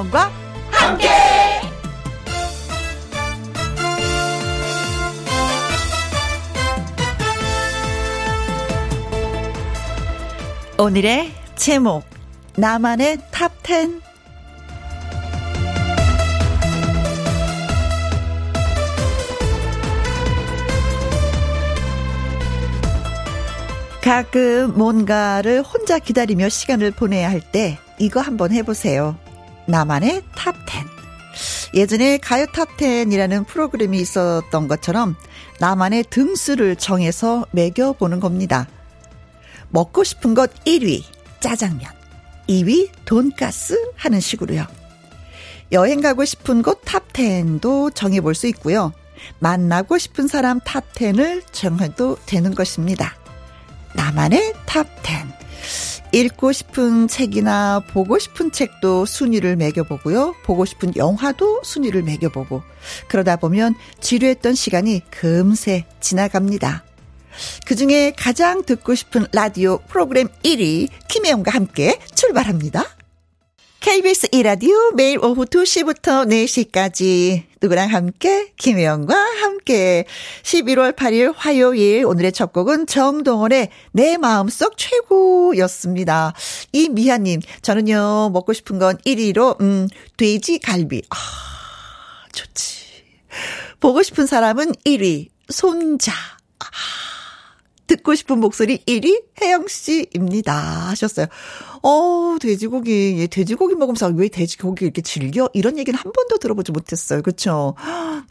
김혜영과 함께. 오늘의 제목 나만의 탑10 가끔 뭔가를 혼자 기다리며 시간을 보내야 할 때 이거 한번 해보세요. 나만의 탑10. 예전에 가요 탑10이라는 프로그램이 있었던 것처럼 나만의 등수를 정해서 매겨보는 겁니다. 먹고 싶은 것 1위, 짜장면. 2위, 돈가스 하는 식으로요. 여행 가고 싶은 곳 탑10도 정해볼 수 있고요. 만나고 싶은 사람 탑10을 정해도 되는 것입니다. 나만의 탑10. 읽고 싶은 책이나 보고 싶은 책도 순위를 매겨보고요. 보고 싶은 영화도 순위를 매겨보고. 그러다 보면 지루했던 시간이 금세 지나갑니다. 그 중에 가장 듣고 싶은 라디오 프로그램 1위 김혜영과 함께 출발합니다. KBS 이라디오 매일 오후 2시부터 4시까지 누구랑 함께? 김혜영과 함께. 11월 8일 화요일 오늘의 첫 곡은 정동원의 내 마음속 최고였습니다. 이미아님 저는요 먹고 싶은 건 1위로 음 돼지 갈비. 아 좋지. 보고 싶은 사람은 1위 손자. 아 듣고 싶은 목소리 1위 혜영 씨입니다. 하셨어요. 어, 돼지고기. 예, 돼지고기 먹으면서 왜 돼지고기 이렇게 즐겨? 이런 얘기는 한 번도 들어보지 못했어요. 그쵸?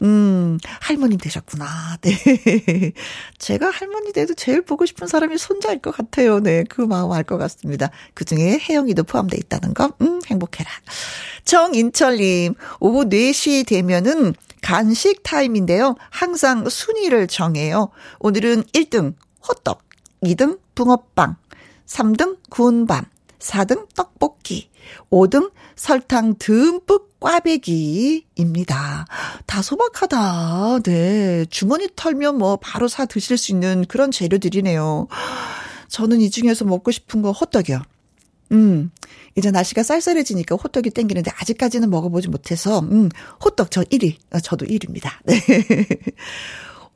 음, 할머님 되셨구나. 네. 제가 할머니 돼도 제일 보고 싶은 사람이 손자일 것 같아요. 네. 그 마음 알 것 같습니다. 그 중에 혜영이도 포함되어 있다는 거, 음, 행복해라. 정인철 님, 오후 4시 되면은 간식 타임인데요. 항상 순위를 정해요. 오늘은 1등 호떡, 2등 붕어빵, 3등 구운 밤, 4등 떡볶이, 5등 설탕 듬뿍 꽈배기입니다. 다 소박하다. 네. 주머니 털면 뭐 바로 사 드실 수 있는 그런 재료들이네요. 저는 이 중에서 먹고 싶은 거 호떡이요. 음, 이제 날씨가 쌀쌀해지니까 호떡이 땡기는데 아직까지는 먹어보지 못해서, 음, 호떡 저 1위. 어, 저도 1위입니다. 네.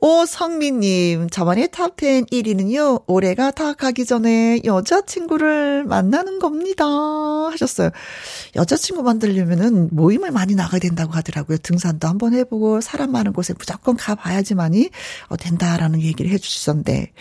오성민님, 저만의 탑10 1위는요, 올해가 다 가기 전에 여자친구를 만나는 겁니다. 하셨어요. 여자친구 만들려면은 모임을 많이 나가야 된다고 하더라고요. 등산도 한번 해보고, 사람 많은 곳에 무조건 가봐야지만이, 어, 된다라는 얘기를 해주셨는데,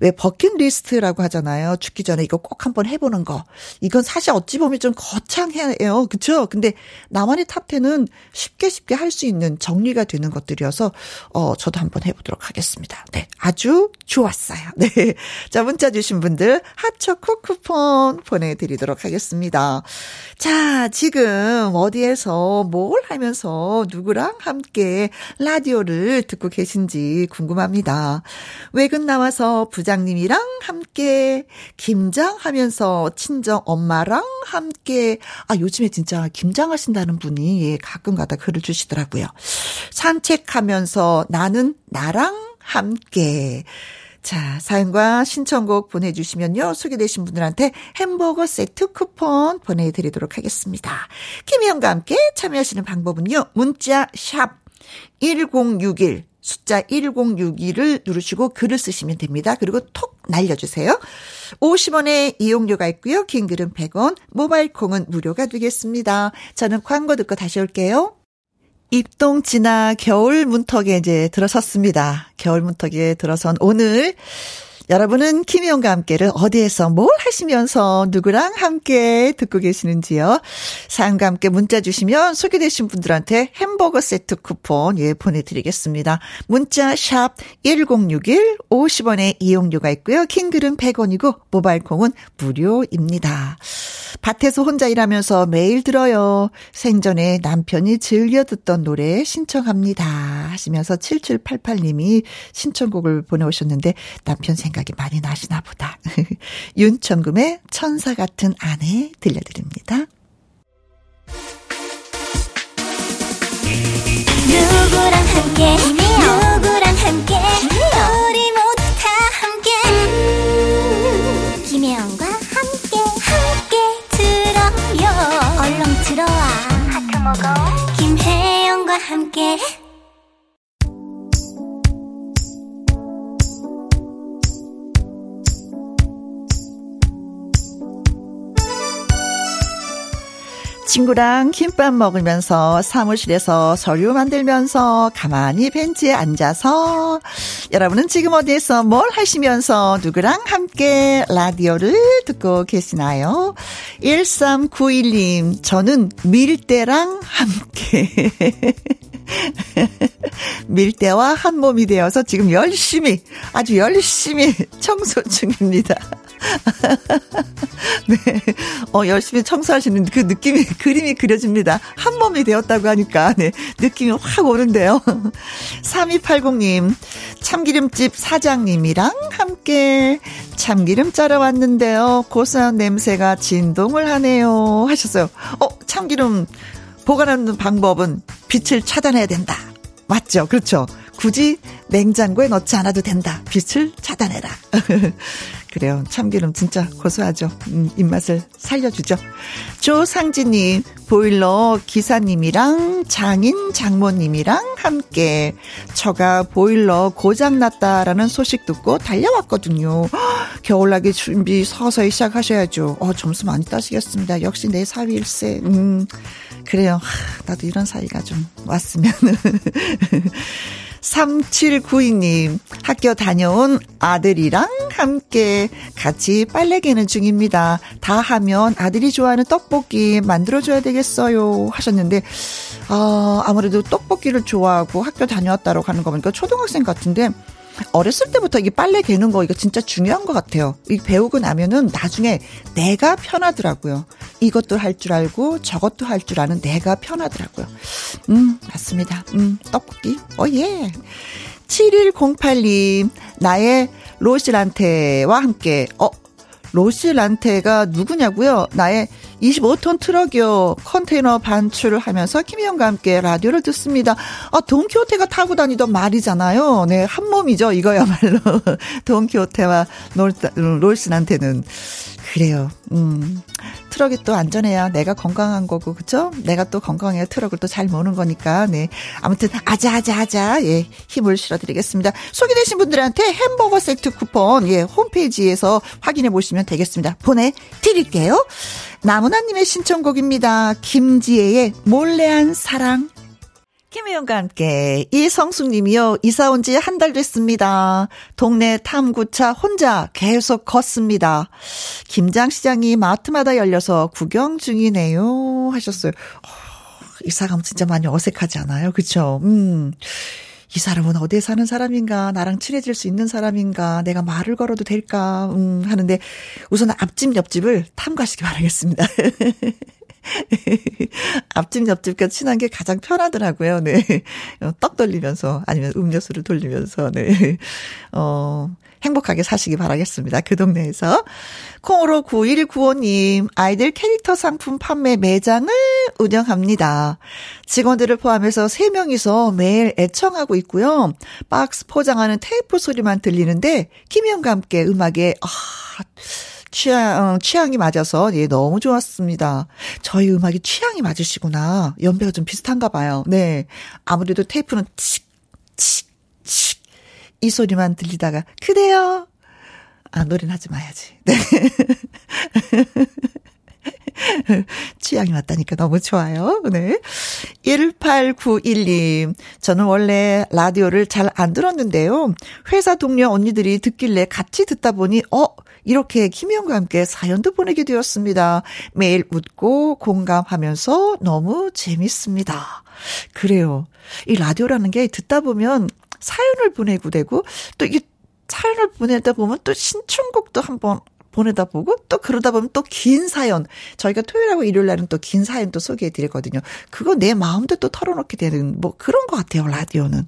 왜 버킷리스트라고 하잖아요. 죽기 전에 이거 꼭 한번 해보는 거. 이건 사실 어찌 보면 좀 거창해요. 그쵸? 근데 나만의 탑10은 쉽게 쉽게 할 수 있는 정리가 되는 것들이어서, 어, 저도 한번 해보 보도록 하겠습니다. 네. 아주 좋았어요. 네. 자, 문자 주신 분들 핫초코 쿠폰 보내드리도록 하겠습니다. 자, 지금 어디에서 뭘 하면서 누구랑 함께 라디오를 듣고 계신지 궁금합니다. 외근 나와서 부장님이랑 함께 김장하면서 친정 엄마랑 함께 아 요즘에 진짜 김장하신다는 분이 가끔 가다 글을 주시더라고요. 산책하면서 나는 나랑 함께. 자, 사연과 신청곡 보내주시면요. 소개되신 분들한테 햄버거 세트 쿠폰 보내드리도록 하겠습니다. 김희영과 함께 참여하시는 방법은요. 문자 샵 1061, 숫자 1061을 누르시고 글을 쓰시면 됩니다. 그리고 톡 날려주세요. 50원의 이용료가 있고요. 긴 글은 100원, 모바일 콩은 무료가 되겠습니다. 저는 광고 듣고 다시 올게요. 입동 지나 겨울 문턱에 이제 들어섰습니다. 겨울 문턱에 들어선 오늘 여러분은 김희영과 함께를 어디에서 뭘 하시면서 누구랑 함께 듣고 계시는지요? 사연과 함께 문자 주시면 소개되신 분들한테 햄버거 세트 쿠폰 예 보내드리겠습니다. 문자 샵 1061, 50원의 이용료가 있고요. 킹글은 100원이고 모바일 콩은 무료입니다. 밭에서 혼자 일하면서 매일 들어요. 생전에 남편이 즐겨 듣던 노래 신청합니다. 하시면서 7788님이 신청곡을 보내오셨는데 남편 생각 이 많이 나시나 보다. 윤천금의 천사 같은 아내 들려드립니다. 누구랑 함께? 누구랑 함께? 우리 모두 다 함께. 김혜영과 함께. 함께 들어요. 얼렁 들어와. 김혜영과 함께 친구랑 김밥 먹으면서 사무실에서 서류 만들면서 가만히 벤치에 앉아서 여러분은 지금 어디에서 뭘 하시면서 누구랑 함께 라디오를 듣고 계시나요? 1391님, 저는 밀대랑 함께. 밀대와 한 몸이 되어서 지금 열심히, 아주 열심히 청소 중입니다. 네. 어, 열심히 청소하시는 그 느낌이, 그림이 그려집니다. 한 몸이 되었다고 하니까, 네. 느낌이 확 오는데요. 3280님, 참기름집 사장님이랑 함께 참기름 짜러 왔는데요. 고소한 냄새가 진동을 하네요. 하셨어요. 어, 참기름 보관하는 방법은 빛을 차단해야 된다. 맞죠? 그렇죠. 굳이 냉장고에 넣지 않아도 된다. 빛을 차단해라. 그래요. 참기름 진짜 고소하죠. 음, 입맛을 살려주죠. 조상진님, 보일러 기사님이랑 장인 장모님이랑 함께 저가 보일러 고장났다라는 소식 듣고 달려왔거든요. 겨울나기 준비 서서히 시작하셔야죠. 어, 점수 많이 따시겠습니다. 역시 내 사위일세. 음, 그래요. 나도 이런 사이가 좀 왔으면. 3792님, 학교 다녀온 아들이랑 함께 같이 빨래 개는 중입니다. 다 하면 아들이 좋아하는 떡볶이 만들어줘야 되겠어요. 하셨는데, 어, 아무래도 떡볶이를 좋아하고 학교 다녀왔다고 하는 거 보니까 초등학생 같은데, 어렸을 때부터 이게 빨래 개는 거 이거 진짜 중요한 것 같아요. 이 배우고 나면은 나중에 내가 편하더라고요. 이것도 할 줄 알고 저것도 할 줄 아는 내가 편하더라고요. 음, 맞습니다. 음, 떡볶이. 어, 예. 7108님, 나의 로실한테와 함께, 어, 로실란테가 누구냐고요? 나의 25톤 트럭이요. 컨테이너 반출을 하면서 김희영과 함께 라디오를 듣습니다. 아, 돈키호테가 타고 다니던 말이잖아요. 네, 한 몸이죠. 이거야말로. 돈키호테와 로시난테는. 그래요. 음. 트럭이 또 안전해야 내가 건강한 거고, 그쵸? 내가 또 건강해야 트럭을 또 잘 모는 거니까, 네. 아무튼, 아자아자아자, 예, 힘을 실어드리겠습니다. 소개되신 분들한테 햄버거 세트 쿠폰, 예, 홈페이지에서 확인해 보시면 되겠습니다. 보내드릴게요. 나무나님의 신청곡입니다. 김지애의 몰래한 사랑. 김혜영과 함께 이성숙님이요 이사 온 지 한 달 됐습니다. 동네 탐구차 혼자 계속 걷습니다. 김장시장이 마트마다 열려서 구경 중이네요 하셨어요. 어, 이사 가면 진짜 많이 어색하지 않아요? 그쵸? 음. 이 사람은 어디에 사는 사람인가, 나랑 친해질 수 있는 사람인가, 내가 말을 걸어도 될까, 음, 하는데, 우선 앞집, 옆집을 탐구하시기 바라겠습니다. 앞집 옆집과 친한 게 가장 편하더라고요. 네. 어, 떡 돌리면서 아니면 음료수를 돌리면서 네. 어 행복하게 사시기 바라겠습니다. 그 동네에서. 콩으로 9195님, 아이들 캐릭터 상품 판매 매장을 운영합니다. 직원들을 포함해서 3명이서 매일 애청하고 있고요. 박스 포장하는 테이프 소리만 들리는데, 김희영과 함께 음악에, 아, 취향, 어, 취향이 맞아서, 예, 너무 좋았습니다. 저희 음악이 취향이 맞으시구나. 연배가 좀 비슷한가 봐요. 네. 아무래도 테이프는 칙, 칙, 칙. 이 소리만 들리다가, 그래요. 아, 노래는 하지 마야지. 네. 취향이 맞다니까 너무 좋아요. 네. 1891님. 저는 원래 라디오를 잘 안 들었는데요. 회사 동료 언니들이 듣길래 같이 듣다 보니, 어, 이렇게 김희영과 함께 사연도 보내게 되었습니다. 매일 웃고 공감하면서 너무 재밌습니다. 그래요. 이 라디오라는 게 듣다 보면 사연을 보내고 되고 또 이게 사연을 보내다 보면 또 신춘곡도 한번 보내다 보고 또 그러다 보면 또 긴 사연 저희가 토요일하고 일요일 날은 또 긴 사연 도 소개해 드리거든요. 그거 내 마음도 또 털어놓게 되는 뭐 그런 것 같아요 라디오는.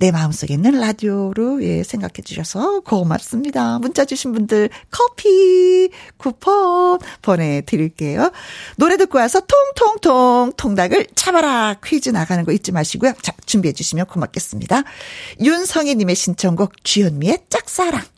내 마음속에 있는 라디오로 예 생각해 주셔서 고맙습니다. 문자 주신 분들 커피 쿠폰 보내드릴게요. 노래 듣고 와서 통통통 통닭을 참아라 퀴즈 나가는 거 잊지 마시고요. 자 준비해 주시면 고맙겠습니다. 윤성희님의 신청곡 주현미의 짝사랑.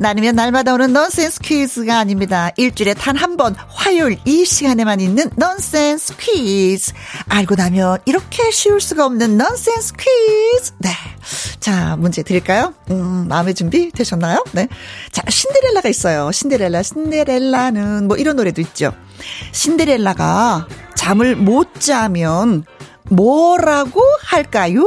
나누면 날마다 오는 넌센스 퀴즈가 아닙니다. 일주일에 단 한 번 화요일 이 시간에만 있는 넌센스 퀴즈. 알고 나면 이렇게 쉬울 수가 없는 넌센스 퀴즈. 네. 자, 문제 드릴까요? 음, 마음의 준비 되셨나요? 네. 자, 신데렐라가 있어요. 신데렐라, 신데렐라는 뭐 이런 노래도 있죠. 신데렐라가 잠을 못 자면 뭐라고 할까요?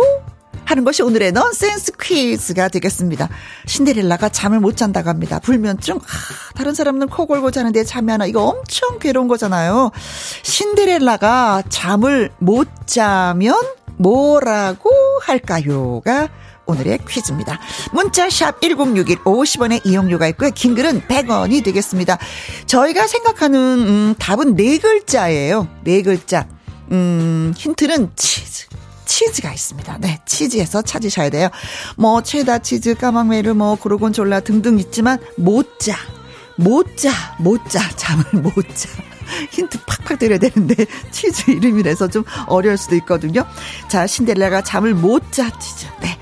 하는 것이 오늘의 넌센스 퀴즈가 되겠습니다. 신데렐라가 잠을 못 잔다고 합니다. 불면증. 아, 다른 사람은 코 골고 자는데 잠이 하나 이거 엄청 괴로운 거잖아요. 신데렐라가 잠을 못 자면 뭐라고 할까요?가 오늘의 퀴즈입니다. 문자 샵 1061, 50원의 이용료가 있고요. 긴 글은 100원이 되겠습니다. 저희가 생각하는 음, 답은 네 글자예요. 네 글자. 음, 힌트는 치즈. 치즈가 있습니다. 네, 치즈에서 찾으셔야 돼요. 뭐 체다 치즈, 까망메르, 뭐 고르곤졸라 등등 있지만 못자, 못자, 못자, 잠을 못자. 힌트 팍팍 드려야 되는데 치즈 이름이라서 좀 어려울 수도 있거든요. 자, 신데렐라가 잠을 못 자 치즈. 네.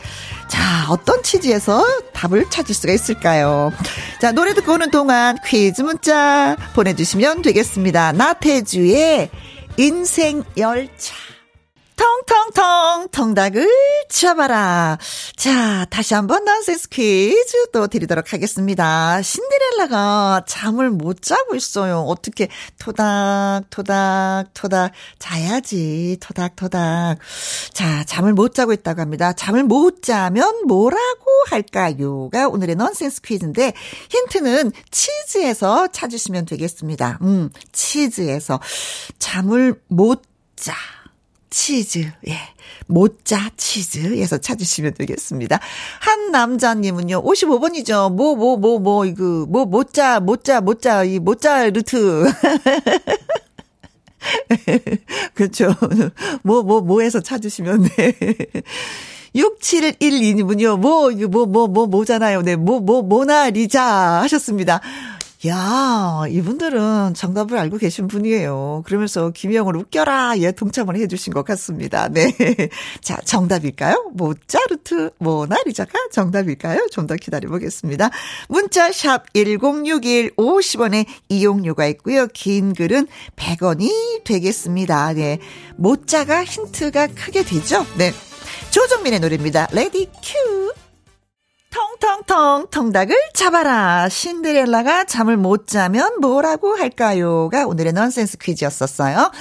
자, 어떤 치즈에서 답을 찾을 수가 있을까요? 자, 노래 듣고 오는 동안 퀴즈 문자 보내주시면 되겠습니다. 나태주의 인생 열차. 통통통 통닭을 잡아라. 자, 다시 한번 넌센스 퀴즈 또 드리도록 하겠습니다. 신데렐라가 잠을 못 자고 있어요. 어떻게 토닥 토닥 토닥 자야지. 토닥 토닥. 자, 잠을 못 자고 있다고 합니다. 잠을 못 자면 뭐라고 할까요?가 오늘의 넌센스 퀴즈인데 힌트는 치즈에서 찾으시면 되겠습니다. 음, 치즈에서 잠을 못 자. 치즈, 예. 모짜 치즈에서 찾으시면 되겠습니다. 한 남자님은요, 55번이죠. 뭐, 뭐, 뭐, 뭐, 이거, 뭐, 모짜, 모짜, 모짜, 이 모짜르트. 그렇죠. 뭐, 뭐, 뭐에서 찾으시면, 네. 6712님은요, 뭐, 이거 뭐, 뭐, 뭐, 뭐잖아요. 네, 뭐, 뭐, 모나리자 하셨습니다. 야, 이분들은 정답을 알고 계신 분이에요. 그러면서 김영을 웃겨라. 예, 동참을 해주신 것 같습니다. 네. 자, 정답일까요? 모짜르트, 모나리자가 정답일까요? 좀 더 기다려보겠습니다. 문자 샵 1061 50원에 이용료가 있고요. 긴 글은 100원이 되겠습니다. 네. 모자가 힌트가 크게 되죠? 네. 조정민의 노래입니다. ready cue. 통통통 통닭을 잡아라. 신데렐라가 잠을 못 자면 뭐라고 할까요?가 오늘의 넌센스 퀴즈였었어요.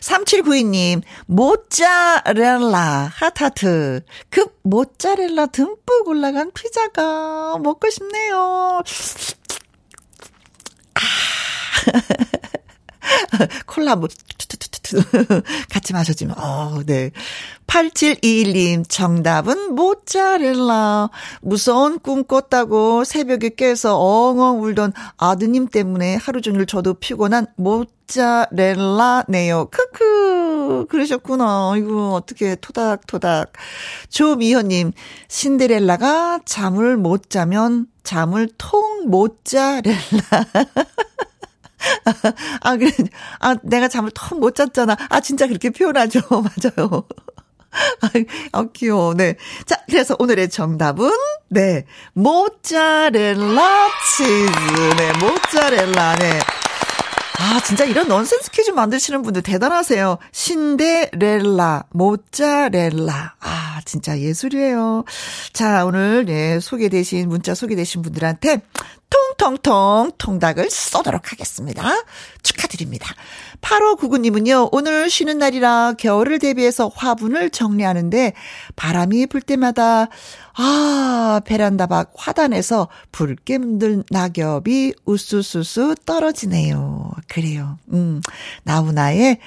3792님, 모짜렐라, 하타트. 급 모짜렐라 듬뿍 올라간 피자가 먹고 싶네요. 아. 콜라 뭐, 같이 마셔주면, 어, 네. 8721님, 정답은 모짜렐라. 무서운 꿈 꿨다고 새벽에 깨서 엉엉 울던 아드님 때문에 하루 종일 저도 피곤한 모짜렐라네요. 크크. 그러셨구나. 이거 어떻게 토닥토닥. 조미현님, 신데렐라가 잠을 못 자면 잠을 통못 자렐라. 아, 그래. 아, 내가 잠을 통못 잤잖아. 아, 진짜 그렇게 표현하죠. 맞아요. 아, 귀여워. 네. 자, 그래서 오늘의 정답은, 네. 모짜렐라 치즈. 네, 모짜렐라. 네. 아, 진짜 이런 넌센스 퀴즈 만드시는 분들 대단하세요. 신데렐라, 모짜렐라. 아, 진짜 예술이에요. 자, 오늘, 네, 소개되신, 문자 소개되신 분들한테 통통통 통닭을 쏘도록 하겠습니다. 축하드립니다. 8599님은요, 오늘 쉬는 날이라 겨울을 대비해서 화분을 정리하는데 바람이 불 때마다, 아, 베란다 밖 화단에서 붉게 문들 낙엽이 우수수수 떨어지네요. 그래요. 음, 나훈아의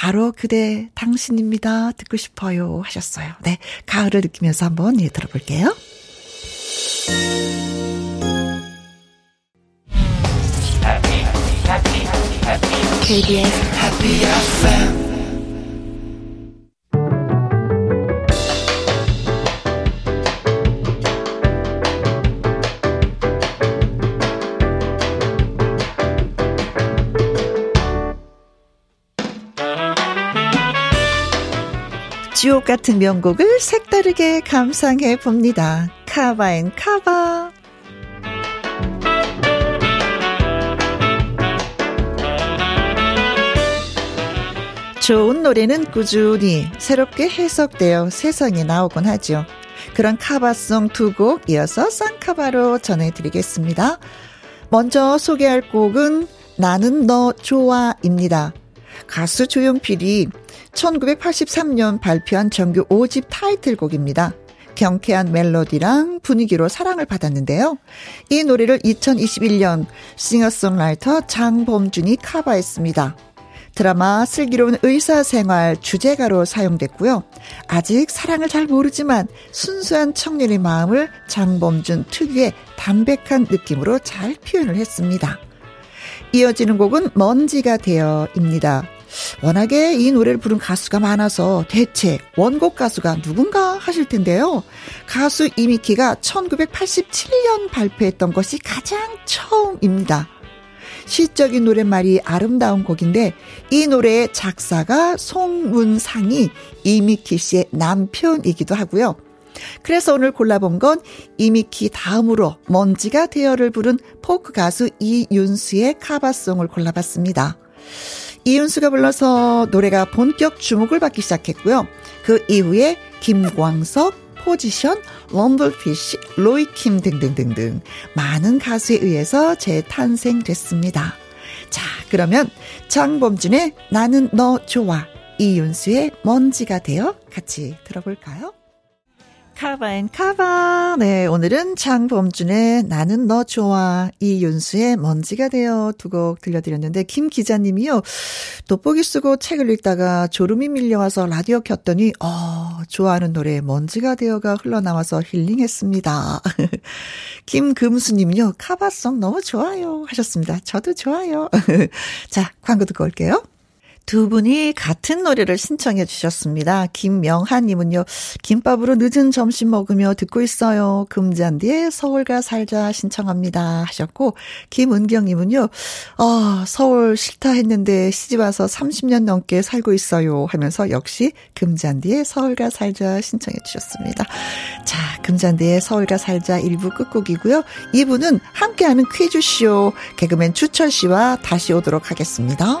바로 그대 당신입니다. 듣고 싶어요. 하셨어요. 네. 가을을 느끼면서 한번 예, 들어볼게요. KBS Happy FM 주옥 같은 명곡을 색다르게 감상해 봅니다. 카바앤 카바. 좋은 노래는 꾸준히 새롭게 해석되어 세상에 나오곤 하죠. 그런 카바송 두 곡 이어서 쌍카바로 전해드리겠습니다. 먼저 소개할 곡은 나는 너 좋아입니다. 가수 조용필이 1983년 발표한 정규 5집 타이틀곡입니다. 경쾌한 멜로디랑 분위기로 사랑을 받았는데요. 이 노래를 2021년 싱어송라이터 장범준이 커버했습니다. 드라마 슬기로운 의사생활 주제가로 사용됐고요. 아직 사랑을 잘 모르지만 순수한 청년의 마음을 장범준 특유의 담백한 느낌으로 잘 표현을 했습니다. 이어지는 곡은 먼지가 되어입니다. 워낙에 이 노래를 부른 가수가 많아서 대체 원곡 가수가 누군가 하실 텐데요. 가수 이미키가 1987년 발표했던 것이 가장 처음입니다. 시적인 노랫말이 아름다운 곡인데 이 노래의 작사가 송문상이 이미키 씨의 남편이기도 하고요. 그래서 오늘 골라본 건 이미키 다음으로 먼지가 되어를 부른 포크 가수 이윤수의 카바송을 골라봤습니다. 이윤수가 불러서 노래가 본격 주목을 받기 시작했고요. 그 이후에 김광석, 포지션, 럼블피쉬, 로이킴 등등등등 많은 가수에 의해서 재탄생됐습니다. 자, 그러면 장범준의 나는 너 좋아, 이윤수의 먼지가 되어 같이 들어볼까요? 카바앤 카바. 네, 오늘은 장범준의 나는 너 좋아, 이윤수의 먼지가 되어 두 곡 들려드렸는데, 김 기자님이요. 돋보기 쓰고 책을 읽다가 졸음이 밀려와서 라디오 켰더니, 어, 좋아하는 노래 먼지가 되어가 흘러나와서 힐링했습니다. 김금수님요. 카바송 너무 좋아요. 하셨습니다. 저도 좋아요. 자, 광고 듣고 올게요. 두 분이 같은 노래를 신청해 주셨습니다. 김명하님은요, 김밥으로 늦은 점심 먹으며 듣고 있어요. 금잔디에 서울가 살자 신청합니다. 하셨고, 김은경님은요, 어, 서울 싫다 했는데 시집와서 30년 넘게 살고 있어요. 하면서 역시 금잔디에 서울가 살자 신청해 주셨습니다. 자, 금잔디에 서울가 살자 1부 끝곡이고요. 2부는 함께하는 퀴즈쇼 개그맨 추철 씨와 다시 오도록 하겠습니다.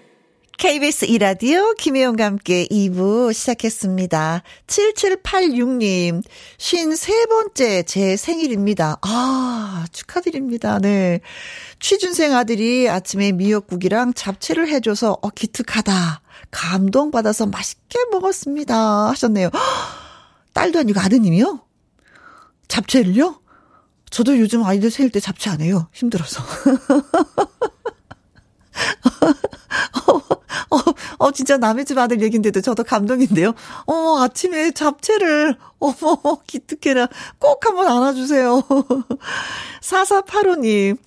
KBS 이라디오 김혜영과 함께 2부 시작했습니다. 7786님, 53번째 제 생일입니다. 아, 축하드립니다. 네. 취준생 아들이 아침에 미역국이랑 잡채를 해줘서, 어, 기특하다. 감동받아서 맛있게 먹었습니다. 하셨네요. 딸도 아니고 아드님이요? 잡채를요? 저도 요즘 아이들 생일 때 잡채 안 해요. 힘들어서. 어, 어, 진짜 남의 집 아들 얘긴데도 저도 감동인데요. 어, 아침에 잡채를, 어머, 기특해라. 꼭 한번 안아주세요. 4485님,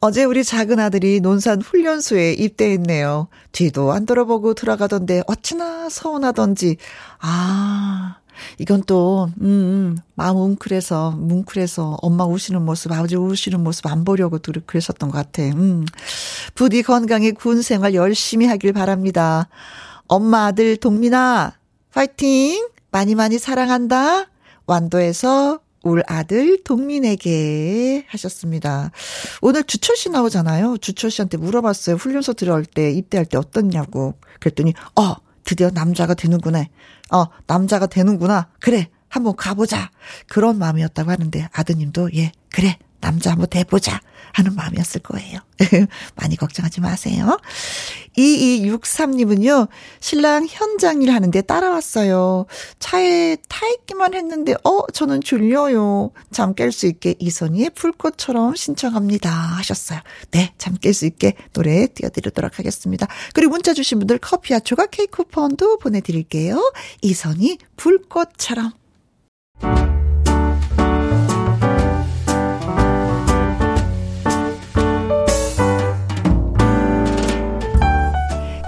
어제 우리 작은 아들이 논산 훈련소에 입대했네요. 뒤도 안 돌아보고 들어가던데 어찌나 서운하던지. 아, 이건 또, 음, 음, 마음 웅크해서, 뭉클해서 엄마 우시는 모습, 아버지 우시는 모습 안 보려고 그랬었던 것 같아. 음. 부디 건강에 군 생활 열심히 하길 바랍니다. 엄마 아들 동민아, 파이팅! 많이 많이 사랑한다. 완도에서 울 아들 동민에게 하셨습니다. 오늘 주철 씨 나오잖아요. 주철 씨한테 물어봤어요. 훈련소 들어올 때, 입대할 때 어떻냐고. 그랬더니, 어, 드디어 남자가 되는구나. 어, 남자가 되는구나. 그래, 한번 가보자. 그런 마음이었다고 하는데 아드님도 예, 그래. 남자 한번 대보자. 하는 마음이었을 거예요. 많이 걱정하지 마세요. 2263님은요, 신랑 현장 일 하는데 따라왔어요. 차에 타 있기만 했는데, 어, 저는 졸려요. 잠 깰 수 있게 이선희의 불꽃처럼 신청합니다. 하셨어요. 네, 잠 깰 수 있게 노래 띄워드리도록 하겠습니다. 그리고 문자 주신 분들 커피와 조각 케이크 쿠폰도 보내드릴게요. 이선희 불꽃처럼.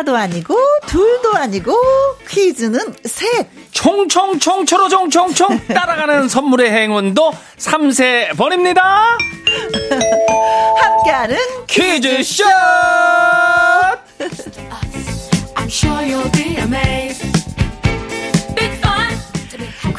하나도 아니고 둘도 아니고 퀴즈는 셋. 총총총 초로총총총 따라가는 선물의 행운도 3세 번입니다. 함께하는 퀴즈쇼! I'm sure you'll be amazed.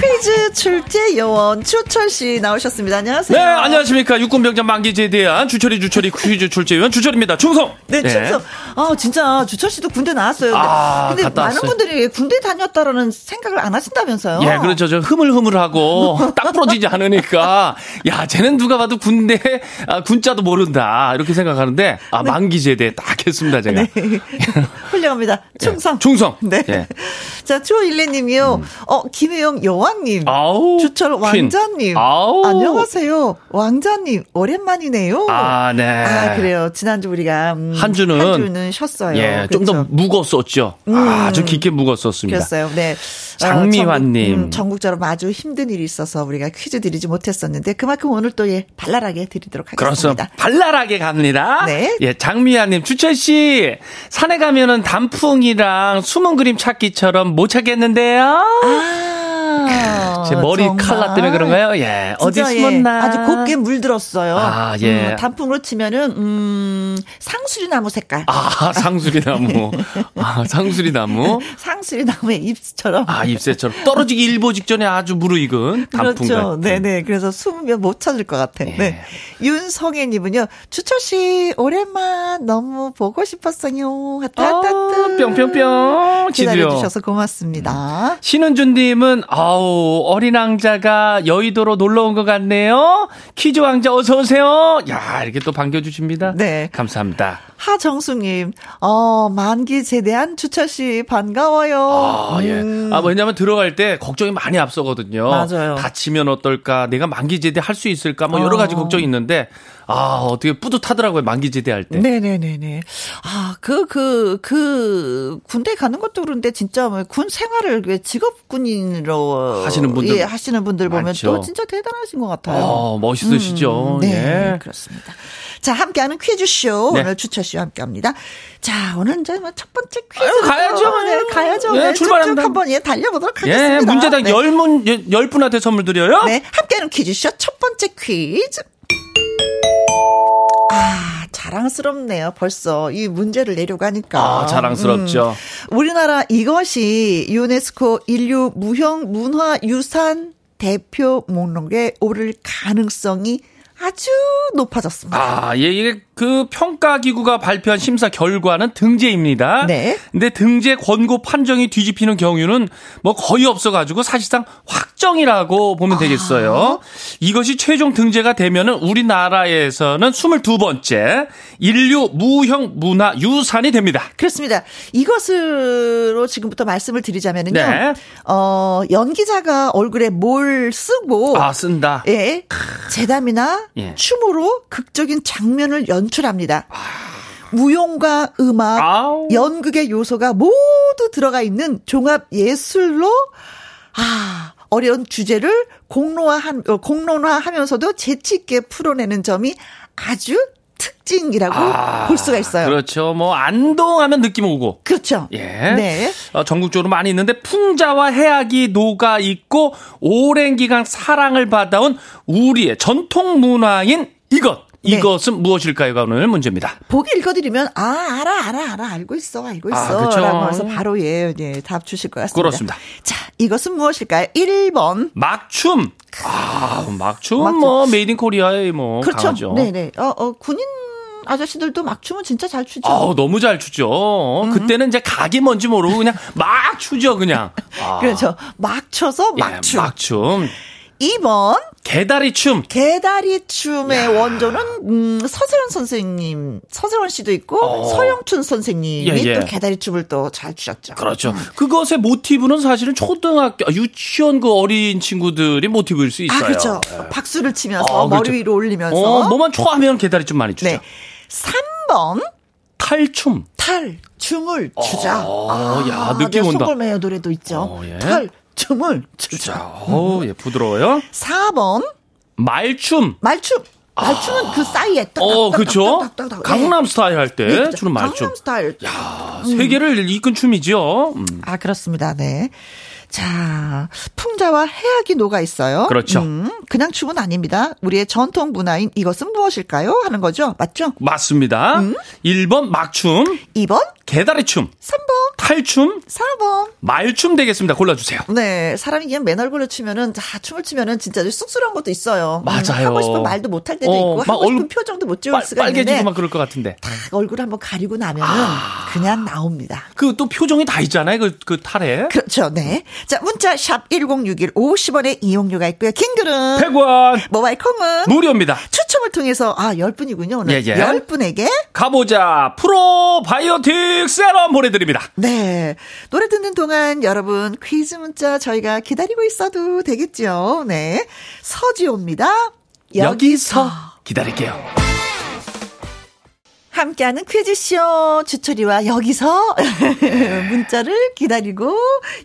퀴즈 출제 요원 추철 씨 나오셨습니다. 안녕하세요. 네, 안녕하십니까. 육군병장 만기제에 대한 주철이 주철이 퀴즈 출제 요원 주철입니다. 충성. 네, 네, 충성. 아, 진짜 주철 씨도 군대 나왔어요. 아, 근데 많은 왔어요. 분들이 군대 다녔다라는 생각을 안 하신다면서요? 예, 그렇죠. 저 흐물흐물하고 딱 부러지지 않으니까 야, 쟤는 누가 봐도 군대 아, 군자도 모른다 이렇게 생각하는데 아, 네. 만기제대 딱 했습니다, 제가. 네. 훌륭합니다. 충성. 예, 충성. 네. 예. 자, 추일레님이요. 음. 어, 김혜영 여왕 왕님, 아우, 주철 왕자님, 아우. 안녕하세요. 왕자님, 오랜만이네요. 아, 네. 아, 그래요. 지난주 우리가, 음, 한 주는, 한 주는 쉬었어요. 예? 좀 더 묵었었죠. 음, 아주 깊게 묵었었습니다. 그랬어요. 네. 장미환님. 어, 전국, 음, 전국적으로 아주 힘든 일이 있어서 우리가 퀴즈 드리지 못했었는데 그만큼 오늘 또 예, 발랄하게 드리도록 하겠습니다. 그렇습니다. 발랄하게 갑니다. 네. 예, 장미환님, 주철 씨, 산에 가면은 단풍이랑 숨은 그림 찾기처럼 못 찾겠는데요? 아. 제 머리 정말. 칼라 때문에 그런가요? 예. 어디 예, 숨었나? 예, 아주 곱게 물들었어요. 아, 예. 음, 단풍으로 치면은, 음, 상수리 나무 색깔. 아, 상수리 나무. 아, 상수리 나무. 상수리 나무의 잎처럼. 아, 잎새처럼. 떨어지기 일보 직전에 아주 무르익은 단풍 그렇죠. 네 네. 그래서 숨으면 못 찾을 것 같아. 예. 네. 윤성애 님은요, 주철 씨, 오랜만 너무 보고 싶었어요. 하트, 하트, 하트. 뿅뿅뿅. 기다려 주셔서 고맙습니다. 신은주님은, 아우, 어린 왕자가 여의도로 놀러 온 것 같네요. 퀴즈 왕자 어서 오세요. 야, 이렇게 또 반겨주십니다. 네. 감사합니다. 하정수님, 어, 만기 제대한 주철 씨 반가워요. 아, 예. 음. 아, 왜냐면 들어갈 때 걱정이 많이 앞서거든요. 맞아요. 다치면 어떨까, 내가 만기 제대 할 수 있을까, 뭐 여러 가지 어. 걱정이 있는데, 아, 어떻게 뿌듯하더라고요. 만기 제대할 때. 네네네네. 아, 그, 그, 그, 군대 가는 것도 그런데 진짜 뭐군 생활을 직업군인으로 하시는 분들. 예, 하시는 분들 보면 많죠. 또 진짜 대단하신 것 같아요. 어, 멋있으시죠. 음, 네. 예. 그렇습니다. 자, 함께하는 퀴즈쇼. 네. 오늘 주철씨와 함께 합니다. 자, 오늘 이제 뭐첫 번째 퀴즈. 아유, 가야죠. 네, 가야죠. 예, 네, 출발합니다. 한번 예, 달려보도록 하겠습니다. 예, 문제당 네. 열 문, 열 분한테 선물 드려요. 네, 함께하는 퀴즈쇼 첫 번째 퀴즈. 아, 자랑스럽네요. 벌써 이 문제를 내려고 하니까. 아, 자랑스럽죠. 음, 우리나라 이것이 유네스코 인류 무형 문화 유산 대표 목록에 오를 가능성이 아주 높아졌습니다. 아, 예, 이게 그 평가 기구가 발표한 심사 결과는 등재입니다. 네. 근데 등재 권고 판정이 뒤집히는 경우는 뭐 거의 없어 가지고 사실상 확정이라고 보면 되겠어요. 이것이 최종 등재가 되면은 우리나라에서는 22번째 인류 무형 문화 유산이 됩니다. 그렇습니다. 이것으로 지금부터 말씀을 드리자면은요. 네. 어, 연기자가 얼굴에 뭘 쓰고 아, 쓴다. 예. 재담이나 예. 춤으로 극적인 장면을 연 출합니다. 무용과 음악, 아우. 연극의 요소가 모두 들어가 있는 종합 예술로 아, 어려운 주제를 공론화한 어, 공론화하면서도 재치 있게 풀어내는 점이 아주 특징이라고 아, 볼 수가 있어요. 그렇죠. 뭐 안동하면 느낌 오고. 그렇죠. 예. 네. 어, 전국적으로 많이 있는데 풍자와 해악이 녹아 있고 오랜 기간 사랑을 받아온 우리의 전통 문화인 이것. 네. 이것은 무엇일까요가 오늘 문제입니다. 보기 읽어드리면 아 알아 알아 알아 알고 있어 알고 아, 있어 그쵸. 라고 해서 바로 예, 예, 답 주실 것 같습니다. 그렇습니다. 자 이것은 무엇일까요? 1번 막춤. 아, 막춤 막춤. 뭐 Made in Korea의 뭐 그렇죠. 강하죠. 네네 어, 어 군인 아저씨들도 막 춤은 진짜 잘 추죠. 아우 너무 잘 추죠. 그때는 이제 각이 뭔지 모르고 그냥 막 추죠 그냥. 아, 그렇죠. 막 춰서 예, 막춤. 막 춤. 2번 개다리 춤. 개다리 춤의 원조는 음, 서세원 선생님, 서세원 씨도 있고 어. 서영춘 선생님이 예, 예. 또 개다리 춤을 또잘 추셨죠. 그렇죠. 그것의 모티브는 사실은 초등학교, 아, 유치원 그 어린 친구들이 모티브일 수 있어요. 아 그렇죠. 예. 박수를 치면서 어, 머리 그렇죠. 위로 올리면서. 어, 뭐만 초하면 개다리 좀 많이 추죠. 네. 3번 탈춤. 탈 춤을 추자. 어, 야, 느낌 네, 온다. 송골매의 노래도 있죠. 어, 예. 탈 춤을. 자, 어, 예, 부드러워요. 4번 말춤. 말춤. 말춤은 그 사이에 딱 어, 그렇죠. 딱딱딱딱딱. 강남 스타일 할 때 네, 그렇죠. 주는 말춤. 강남 스타일. 야, 세계를 이끈 춤이죠. 음. 아, 그렇습니다. 네. 자, 풍자와 해악이 녹아 있어요. 그렇죠. 음, 그냥 춤은 아닙니다. 우리의 전통 문화인 이것은 무엇일까요? 하는 거죠. 맞죠? 맞습니다. 음. 1번 막춤, 2번, 개다리 춤, 3번, 탈춤, 4번. 말춤 되겠습니다. 골라주세요. 네, 사람이 그냥 맨 얼굴로 추면은, 자, 춤을 추면은 진짜 쑥스러운 것도 있어요. 음, 맞아요. 하고 싶은 말도 못할 때도 어, 있고, 막 하고 싶은 얼- 표정도 못 지을 빨, 수가 빨개지고 있는데, 막 그럴 것 같은데. 딱 얼굴 한번 가리고 나면은 아. 그냥 나옵니다. 그 또 표정이 다 있잖아요. 그, 그 탈에. 그렇죠, 네. 자, 문자 샵1061 50원의 이용료가 있고요. 킹글은 100원 모바일 콩은 무료입니다. 추첨을 통해서 아, 10분이군요. 오늘 예, 예. 10분에게 가보자. 프로바이오틱 세럼 보내드립니다. 네. 노래 듣는 동안 여러분 퀴즈 문자 저희가 기다리고 있어도 되겠죠. 네. 서지호입니다. 여기서 기다릴게요. 함께하는 퀴즈쇼 주철이와 여기서 문자를 기다리고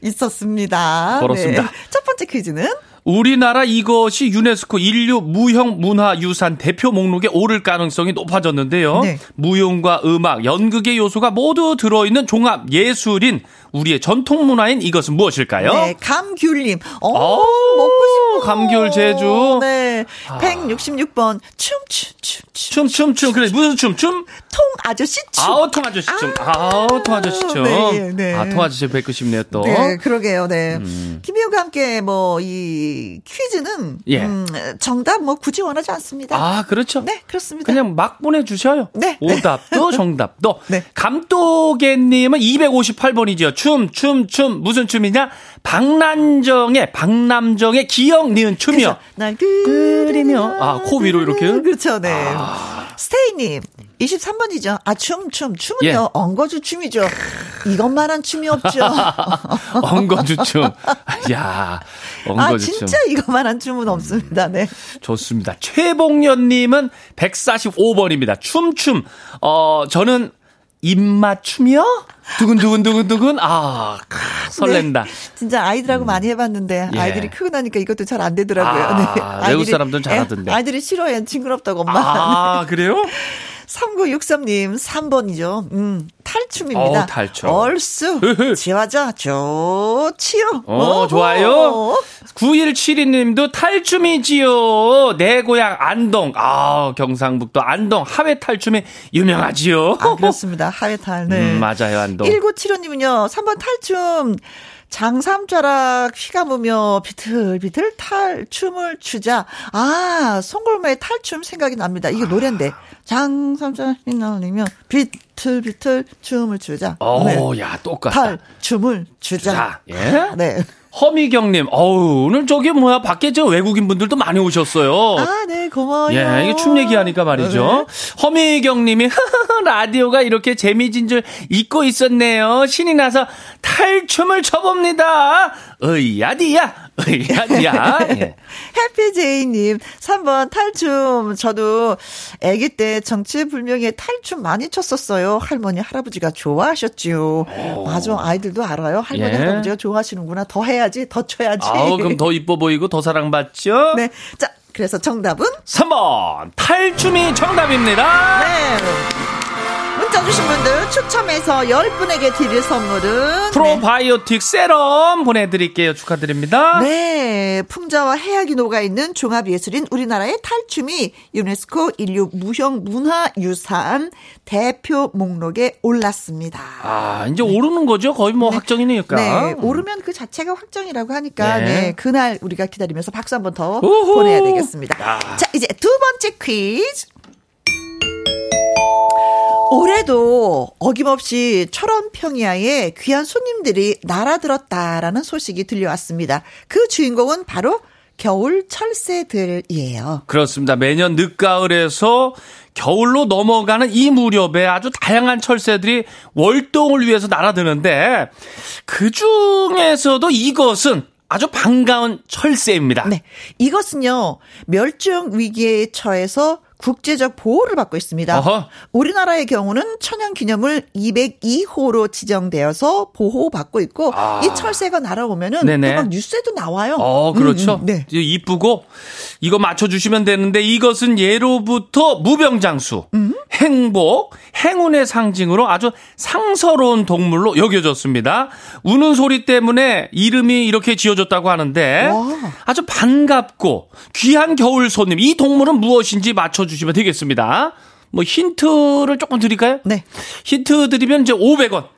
있었습니다. 그렇습니다. 네. 첫 번째 퀴즈는 우리나라 이것이 유네스코 인류 무형 문화 유산 대표 목록에 오를 가능성이 높아졌는데요. 네. 무용과 음악, 연극의 요소가 모두 들어있는 종합 예술인 우리의 전통 문화인 이것은 무엇일까요? 네, 감귤님. 어, 어, 먹고 싶어. 감귤 제주. 네. 166번. 춤, 춤, 춤, 춤. 춤, 춤, 춤. 그래, 무슨 춤? 춤? 통 아저씨 춤. 아우, 통 아저씨 춤. 아우, 통 아저씨 춤. 네, 네. 아, 통 아저씨 뵙고 싶네요, 또. 네, 그러게요, 네. 음. 김희영과 함께 뭐, 이 퀴즈는. 예. 음, 정답 뭐 굳이 원하지 않습니다. 아, 그렇죠. 네, 그렇습니다. 그냥 막 보내주셔요. 네. 오답도 정답도. 네. 감독애님은 258번이죠. 춤, 춤, 춤. 무슨 춤이냐? 박난정의, 박남정의 기억 니은 춤이요. 날 그리며. 아, 코 위로 이렇게? 그렇죠, 네. 스테이님. 23번이죠. 아, 춤, 춤. 춤은요, 예. 엉거주 춤이죠. 이것만한 춤이 없죠. 엉거주 춤. 야, 아, 엉거주춤. 진짜 이것만한 춤은 없습니다. 네. 좋습니다. 최봉련님은 145번입니다. 춤 춤. 어, 저는 입맞춤이요? 두근두근두근두근? 아, 크, 설렌다. 네, 진짜 아이들하고 음. 많이 해봤는데 예. 아이들이 크고 나니까 이것도 잘 안 되더라고요. 아, 네. 외국 사람들은 잘하던데. 아이들이 싫어해. 징그럽다고 엄마. 아, 그래요? 3963님, 3번이죠. 음, 탈춤입니다. 어, 탈춤. 얼쑤. 지화자, 좋지요. 어, 좋아요. 9172님도 탈춤이지요. 내 고향 안동. 아, 경상북도 안동 하회 탈춤이 유명하지요. 아, 그렇습니다. 하회 탈. 네. 음, 맞아요, 안동. 1975님은요, 3번 탈춤. 장삼자락 휘감으며 비틀비틀 탈춤을 추자. 아, 송골매의 탈춤 생각이 납니다. 이게 노래인데. 장삼자락 휘날리며 비틀비틀 춤을 추자. 오, 네. 야, 똑같다. 탈춤을 추자. 자, 예? 네. 허미경님, 어우, 오늘 저기 뭐야, 밖에 저 외국인 분들도 많이 오셨어요. 아, 네, 고마워요. 예, 이게 춤 얘기하니까 말이죠. 네. 허미경님이, 라디오가 이렇게 재미진 줄 잊고 있었네요. 신이 나서 탈춤을 춰봅니다. 으야디야. 으야디야. 예. 해피제이님, 3번 탈춤. 저도 아기 때 정치불명예 탈춤 많이 췄었어요. 할머니, 할아버지가 좋아하셨지요. 오. 맞아, 아이들도 알아요. 할머니, 예. 할아버지가 좋아하시는구나. 더 해야 지, 더 쳐야지. 아우, 그럼 더 이뻐 보이고 더 사랑받죠? 네. 자, 그래서 정답은? 3번. 탈춤이 정답입니다. 네. 문자 주신 분들 추첨해서 10분에게 드릴 선물은 프로바이오틱 네. 세럼 보내드릴게요. 축하드립니다. 네. 풍자와 해악이 녹아있는 종합예술인 우리나라의 탈춤이 유네스코 인류 무형 문화유산 대표 목록에 올랐습니다. 아, 이제 오르는 거죠? 거의 뭐 네. 확정이니까. 네. 오르면 그 자체가 확정이라고 하니까 네. 네. 그날 우리가 기다리면서 박수 한 번 더 보내야 되겠습니다. 아. 자, 이제 두 번째 퀴즈. 올해도 어김없이 철원 평야에 귀한 손님들이 날아들었다라는 소식이 들려왔습니다. 그 주인공은 바로 겨울 철새들이에요. 그렇습니다. 매년 늦가을에서 겨울로 넘어가는 이 무렵에 아주 다양한 철새들이 월동을 위해서 날아드는데 그 중에서도 이것은 아주 반가운 철새입니다. 네. 이것은요, 멸종 위기에 처해서 국제적 보호를 받고 있습니다. 어허. 우리나라의 경우는 천연 기념물 202호로 지정되어서 보호받고 있고 아. 이 철새가 날아오면은 막 뉴스에도 나와요. 어, 그렇죠. 음, 음. 네. 이쁘고 이거 맞춰 주시면 되는데 이것은 예로부터 무병장수, 음? 행복, 행운의 상징으로 아주 상서로운 동물로 여겨졌습니다. 우는 소리 때문에 이름이 이렇게 지어졌다고 하는데 와. 아주 반갑고 귀한 겨울 손님 이 동물은 무엇인지 맞춰 주시면 되겠습니다. 뭐 힌트를 조금 드릴까요? 네. 힌트 드리면 이제 500원.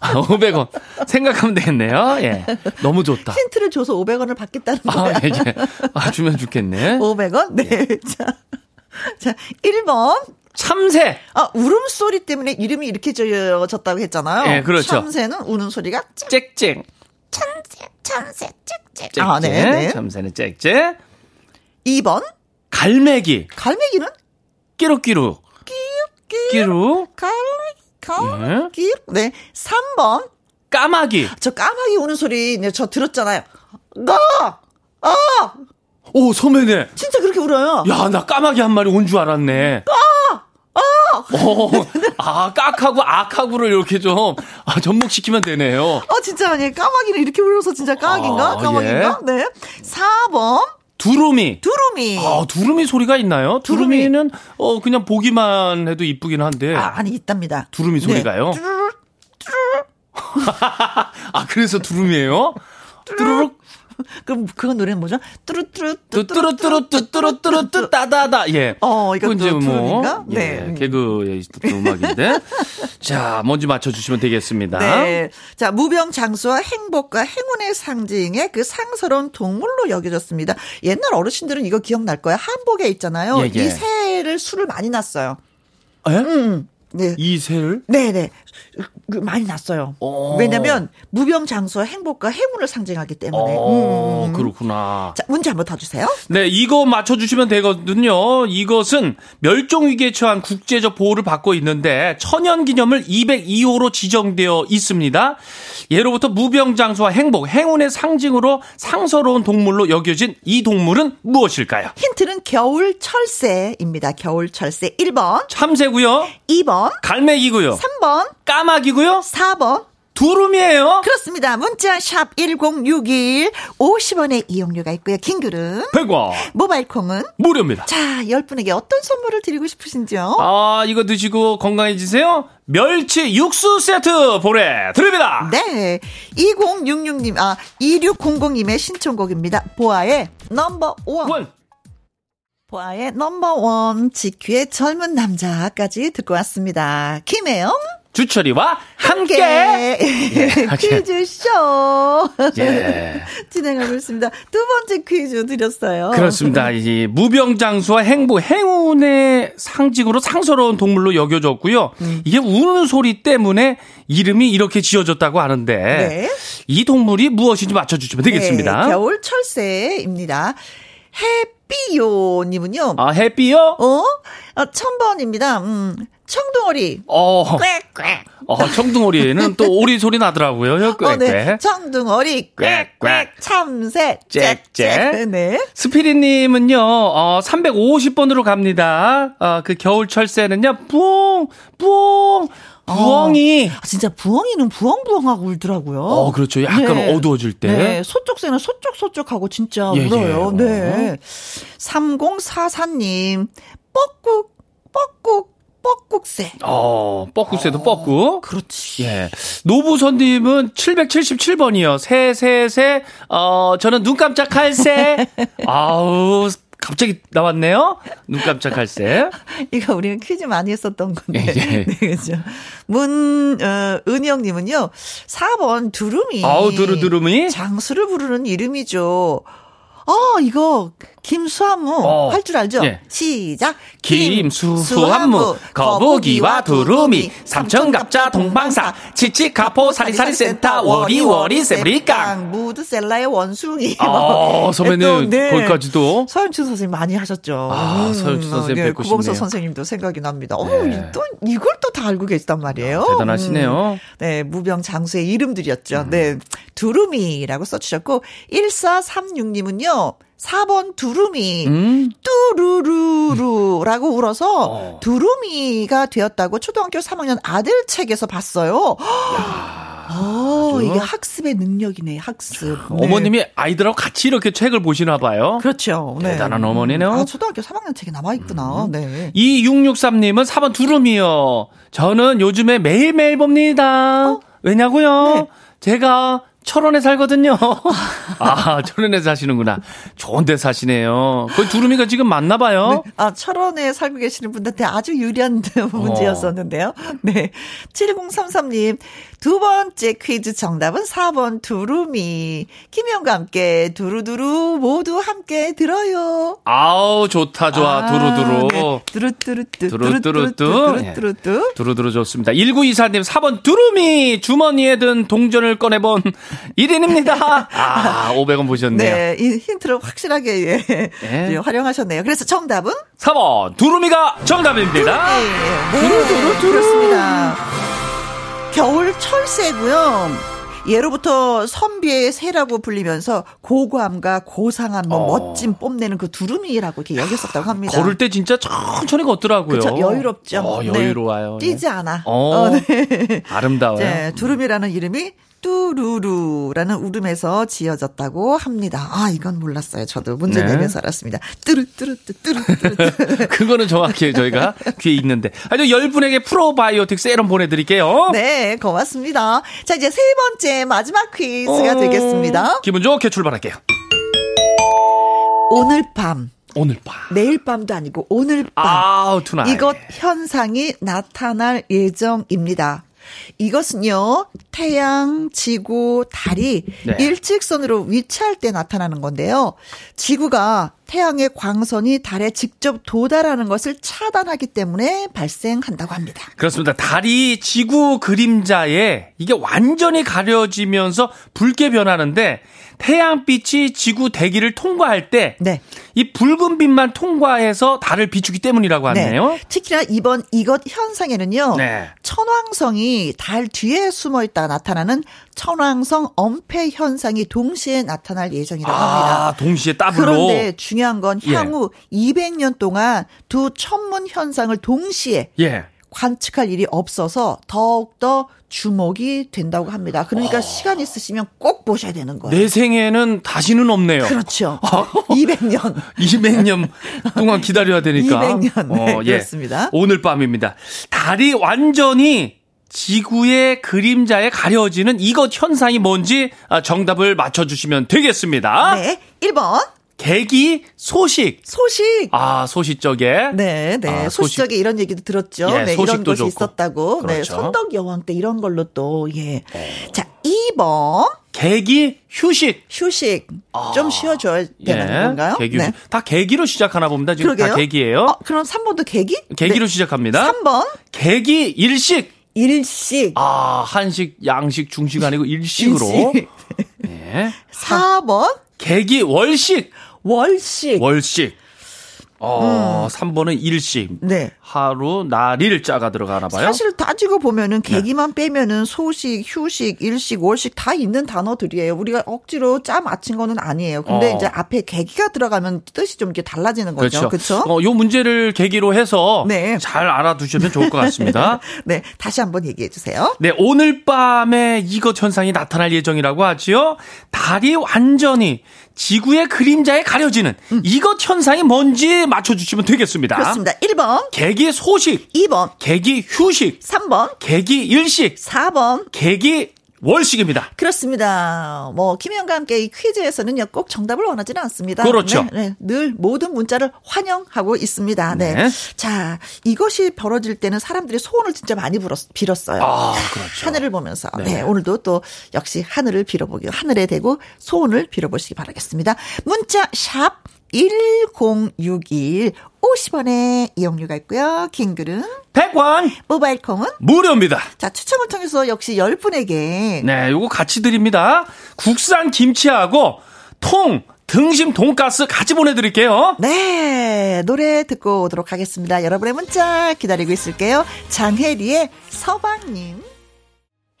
500원. 생각하면 되겠네요. 예. 너무 좋다. 힌트를 줘서 500원을 받겠다는 거야. 아, 예, 예. 아, 주면 좋겠네. 500원? 네. 예. 자. 자, 1번. 참새. 아, 울음소리 때문에 이름이 이렇게 지어졌다고 했잖아요. 예, 그렇죠. 참새는 우는 소리가 짹짹. 참새, 참새, 짹짹. 아, 네, 네. 참새는 짹짹. 2번. 갈매기. 갈매기는? 끼룩끼룩. 끼룩끼룩. 끼룩. 갈매기, 갈매기. 네. 네. 3번. 까마귀. 저 까마귀 우는 소리, 네, 저 들었잖아요. 나! 아! 오, 소매네. 진짜 그렇게 울어요. 야, 나 까마귀 한 마리 온 줄 알았네. 아! 아! 어, 아, 깍하고 악하고를 이렇게 좀, 아, 접목시키면 되네요. 어, 진짜, 아니, 까마귀는 이렇게 울어서 진짜 까마귀인가? 아, 까마귀인가? 예. 네. 4번. 두루미. 두루미. 아, 두루미 소리가 있나요? 두루미. 두루미 는 어 그냥 보기만 해도 이쁘긴 한데. 아, 아니 있답니다. 두루미 소리가요? 네. 아, 그래서 두루미예요? 뚜루룩 그럼 그건 노래는 뭐죠? 뚜루뚜루 뚜루뚜루 뚜루뚜루 뚜 따다다. 예. 어, 이거 이제 뭐 네. 예, 있었던 음악인데. 자, 뭔지 맞춰 주시면 되겠습니다. 네. 자, 무병 장수와 행복과 행운의 상징의 그 상스러운 동물로 여겨졌습니다. 옛날 어르신들은 이거 기억날 거예요. 한복에 있잖아요. 예, 예. 이 새를 술을 많이 났어요. 예? 음. 네. 이 새를? 네네. 그 많이 났어요. 오. 왜냐면 무병 장수와 행복과 행운을 상징하기 때문에. 어, 음. 그렇구나. 자, 문제 한번 더 주세요. 네, 이거 맞춰 주시면 되거든요. 이것은 멸종 위기에 처한 국제적 보호를 받고 있는데 천연 기념을 202호로 지정되어 있습니다. 예로부터 무병 장수와 행복, 행운의 상징으로 상서로운 동물로 여겨진 이 동물은 무엇일까요? 힌트는 겨울 철새입니다. 겨울 철새 1번, 참새고요, 2번, 갈매기고요, 3번, 까마귀고요, 4번. 두루미예요. 그렇습니다. 문자 샵 1061, 50원의 이용료가 있고요. 긴글은 100원 모바일 콩은 무료입니다. 자, 10분에게 어떤 선물을 드리고 싶으신지요? 아, 이거 드시고 건강해지세요. 멸치 육수 세트 보내 드립니다. 네. 2066님, 아, 2600님의 신청곡입니다. 보아의 넘버 원. 원. 보아의 넘버 원. 지큐의 젊은 남자까지 듣고 왔습니다. 김혜영. 주철이와 함께. 함께. 퀴즈쇼. 예. 진행하고 있습니다. 두 번째 퀴즈 드렸어요. 그렇습니다. 이 무병장수와 행복, 행운의 상징으로 상서로운 동물로 여겨졌고요. 음. 이게 우는 소리 때문에 이름이 이렇게 지어졌다고 하는데 네. 이 동물이 무엇인지 맞춰주시면 되겠습니다. 네, 겨울 철새입니다. 해삐요 님은요. 아, 해피요? 어? 아, 1000번입니다. 음, 청둥오리. 어, 꽥꽥. 어, 청둥오리에는 또 오리 소리 나더라고요. 꽥꽥. 어, 네. 청둥오리. 꽥꽥. 참새. 짹짹. 네. 스피리 님은요, 어, 350번으로 갑니다. 어, 그 겨울 철 새는요, 부엉, 부엉, 부엉이. 아, 진짜 부엉이는 부엉부엉하고 울더라고요. 어, 그렇죠. 약간 네. 어두워질 때. 네, 소쪽새는 소쪽소쪽하고 진짜 예, 울어요. 예. 네. 3044님, 뻐꾹, 뻐꾹, 뻐꾹새. 어, 뻐꾸새도 뻐꾸. 그렇지. 예. 노부선님은 777번이요. 새, 새, 새. 어, 저는 눈 깜짝할 새. 아우, 갑자기 나왔네요. 눈 깜짝할 새. 이거 우리가 퀴즈 많이 했었던 건데. 예, 예. 네, 그죠. 문, 어, 은영님은요, 4번 두루미. 아우, 두루두루미. 장수를 부르는 이름이죠. 어, 이거, 김수한무. 어. 할줄 알죠? 예. 시작. 김수한무, 거북이와 두루미, 삼천갑자 동방사, 치치카포 사리사리센터, 워리워리 세브리깡. 무드셀라의 원숭이. 아, 선배님, 네. 거기까지도. 서현춘 선생님 많이 하셨죠. 아, 서현춘 선생님 뵙고 구봉서 싶네요. 선생님도 생각이 납니다. 어, 네. 또 이걸 또 다 알고 계시단 말이에요. 대단하시네요. 음. 네, 무병 장수의 이름들이었죠. 네. 두루미라고 써 주셨고, 1436님은요, 4번 두루미, 음. 뚜루루루라고 울어서 어. 두루미가 되었다고 초등학교 3학년 아들 책에서 봤어요. 어. 이게 학습의 능력이네, 학습. 네. 어머님이 아이들하고 같이 이렇게 책을 보시나 봐요. 그렇죠. 네. 대단한 어머니네요. 아, 초등학교 3학년 책에 남아있구나. 네. 2663님은 4번 두루미요. 저는 요즘에 매일매일 봅니다. 어? 왜냐고요? 네. 제가 철원에 살거든요. 아, 철원에 사시는구나. 좋은 데 사시네요. 거기 두루미가 지금 많나 봐요. 네. 아, 철원에 살고 계시는 분들한테 아주 유리한 문제였었는데요. 네. 7033님, 두 번째 퀴즈 정답은 4번 두루미. 김영과 함께 두루두루 모두 함께 들어요. 아우, 좋다, 좋아. 두루두루. 네. 두루뚜루뚜. 두루뚜루뚜. 두루뚜루뚜. 두루두루 좋습니다. 1924님 4번 두루미 주머니에 든 동전을 꺼내본 1인입니다. 아, 500원 보셨네요. 네, 이 힌트를 확실하게 예, 네. 예, 활용하셨네요. 그래서 정답은 4번 두루미가 정답입니다. 네, 네, 그렇습니다. 겨울 철새고요. 예로부터 선비의 새라고 불리면서 고고함과 고상함, 뭐 어. 멋짐 뽐내는 그 두루미라고 이렇게 여겼었다고 합니다. 걸을 때 진짜 천천히 걷더라고요. 그쵸, 여유롭죠. 어, 네. 여유로워요. 뛰지 않아. 어, 어, 네. 아름다워요. 네, 두루미라는 이름이 뚜루루라는 울음에서 지어졌다고 합니다. 아, 이건 몰랐어요. 저도 문제 네. 내면서 알았습니다. 뚜루뚜루뚜 뚜루뚜루뚜. 그거는 정확히 저희가 귀에 있는데. 아주 열 분에게 probiotic serum 보내드릴게요. 네, 고맙습니다. 자, 이제 세 번째 마지막 퀴즈가 어, 되겠습니다. 기분 좋게 출발할게요. 오늘 밤, 오늘 밤. 내일 밤도 아니고 오늘 밤. 아우, tonight. 이것 현상이 나타날 예정입니다. 이것은요, 태양, 지구, 달이 네. 일직선으로 위치할 때 나타나는 건데요. 지구가 태양의 광선이 달에 직접 도달하는 것을 차단하기 때문에 발생한다고 합니다. 그렇습니다. 달이 지구 그림자에 이게 완전히 가려지면서 붉게 변하는데 태양빛이 지구 대기를 통과할 때 네. 이 붉은 빛만 통과해서 달을 비추기 때문이라고 하네요. 네. 특히나 이번 이것 현상에는요. 네. 천왕성이 달 뒤에 숨어 있다 나타나는 천왕성 엄폐 현상이 동시에 나타날 예정이라고 합니다. 아, 동시에 더블로. 그런데 중요한 건 예. 향후 200년 동안 두 천문 현상을 동시에 예. 관측할 일이 없어서 더욱더 주목이 된다고 합니다. 그러니까 시간 있으시면 꼭 보셔야 되는 거예요. 내 생에는 다시는 없네요. 그렇죠. 200년. 200년 동안 기다려야 되니까. 200년. 네, 예. 그렇습니다. 오늘 밤입니다. 달이 완전히 지구의 그림자에 가려지는 이것 현상이 뭔지 아, 정답을 맞춰주시면 되겠습니다. 네. 1번. 계기 소식. 소식. 아, 소시적에. 네, 네. 아, 소식. 소시적에 이런 얘기도 들었죠. 예, 네, 이런 소식도 것이 좋고. 있었다고. 네, 그렇죠. 선덕 여왕 때 이런 걸로 또, 예. 자, 2번. 계기 휴식. 휴식. 좀 쉬어줘야 되는 건가요? 아, 예. 계기 네. 다 계기로 시작하나 봅니다. 지금 그러게요. 다 계기예요. 어, 그럼 3번도 계기? 계기로 네. 시작합니다. 3번. 계기 일식. 일식. 아, 한식, 양식, 중식 아니고 일식으로. 일식. 예. 4번. 계기 월식. 월식. 월식. 어, 3번은 일식. 네. 하루, 날일 자가 들어가나 봐요. 사실 따지고 보면은 계기만 빼면은 소식, 휴식, 일식, 월식 다 있는 단어들이에요. 우리가 억지로 짜 맞힌 거는 아니에요. 근데 어. 이제 앞에 계기가 들어가면 뜻이 좀 이렇게 달라지는 거죠. 그렇죠? 어, 요 문제를 계기로 해서 네. 잘 알아두시면 좋을 것 같습니다. 네, 다시 한번 얘기해 주세요. 네, 오늘 밤에 이것 현상이 나타날 예정이라고 하지요. 달이 완전히 지구의 그림자에 가려지는 이것 현상이 뭔지 맞춰 주시면 되겠습니다. 음. 그렇습니다. 1번, 계기 소식, 2번, 계기 휴식, 3번, 계기 일식, 4번. 계기 월식입니다. 그렇습니다. 뭐 김현과 함께 이 퀴즈에서는요 꼭 정답을 원하지는 않습니다. 그렇죠. 네, 네. 늘 모든 문자를 환영하고 있습니다. 네. 네. 자 이것이 벌어질 때는 사람들이 소원을 진짜 많이 빌었, 빌었어요. 아, 그렇죠. 하늘을 보면서 네. 네. 오늘도 또 역시 하늘을 빌어보기 하늘에 대고 소원을 빌어보시기 바라겠습니다. 문자 샵 1061 50원의 이용료가 있고요. 긴 글은 100원 모바일 콩은 무료입니다. 자 추첨을 통해서 역시 10분에게 네, 요거 같이 드립니다. 국산 김치하고 통, 등심 돈가스 같이 보내드릴게요. 네, 노래 듣고 오도록 하겠습니다. 여러분의 문자 기다리고 있을게요. 장혜리의 서방님.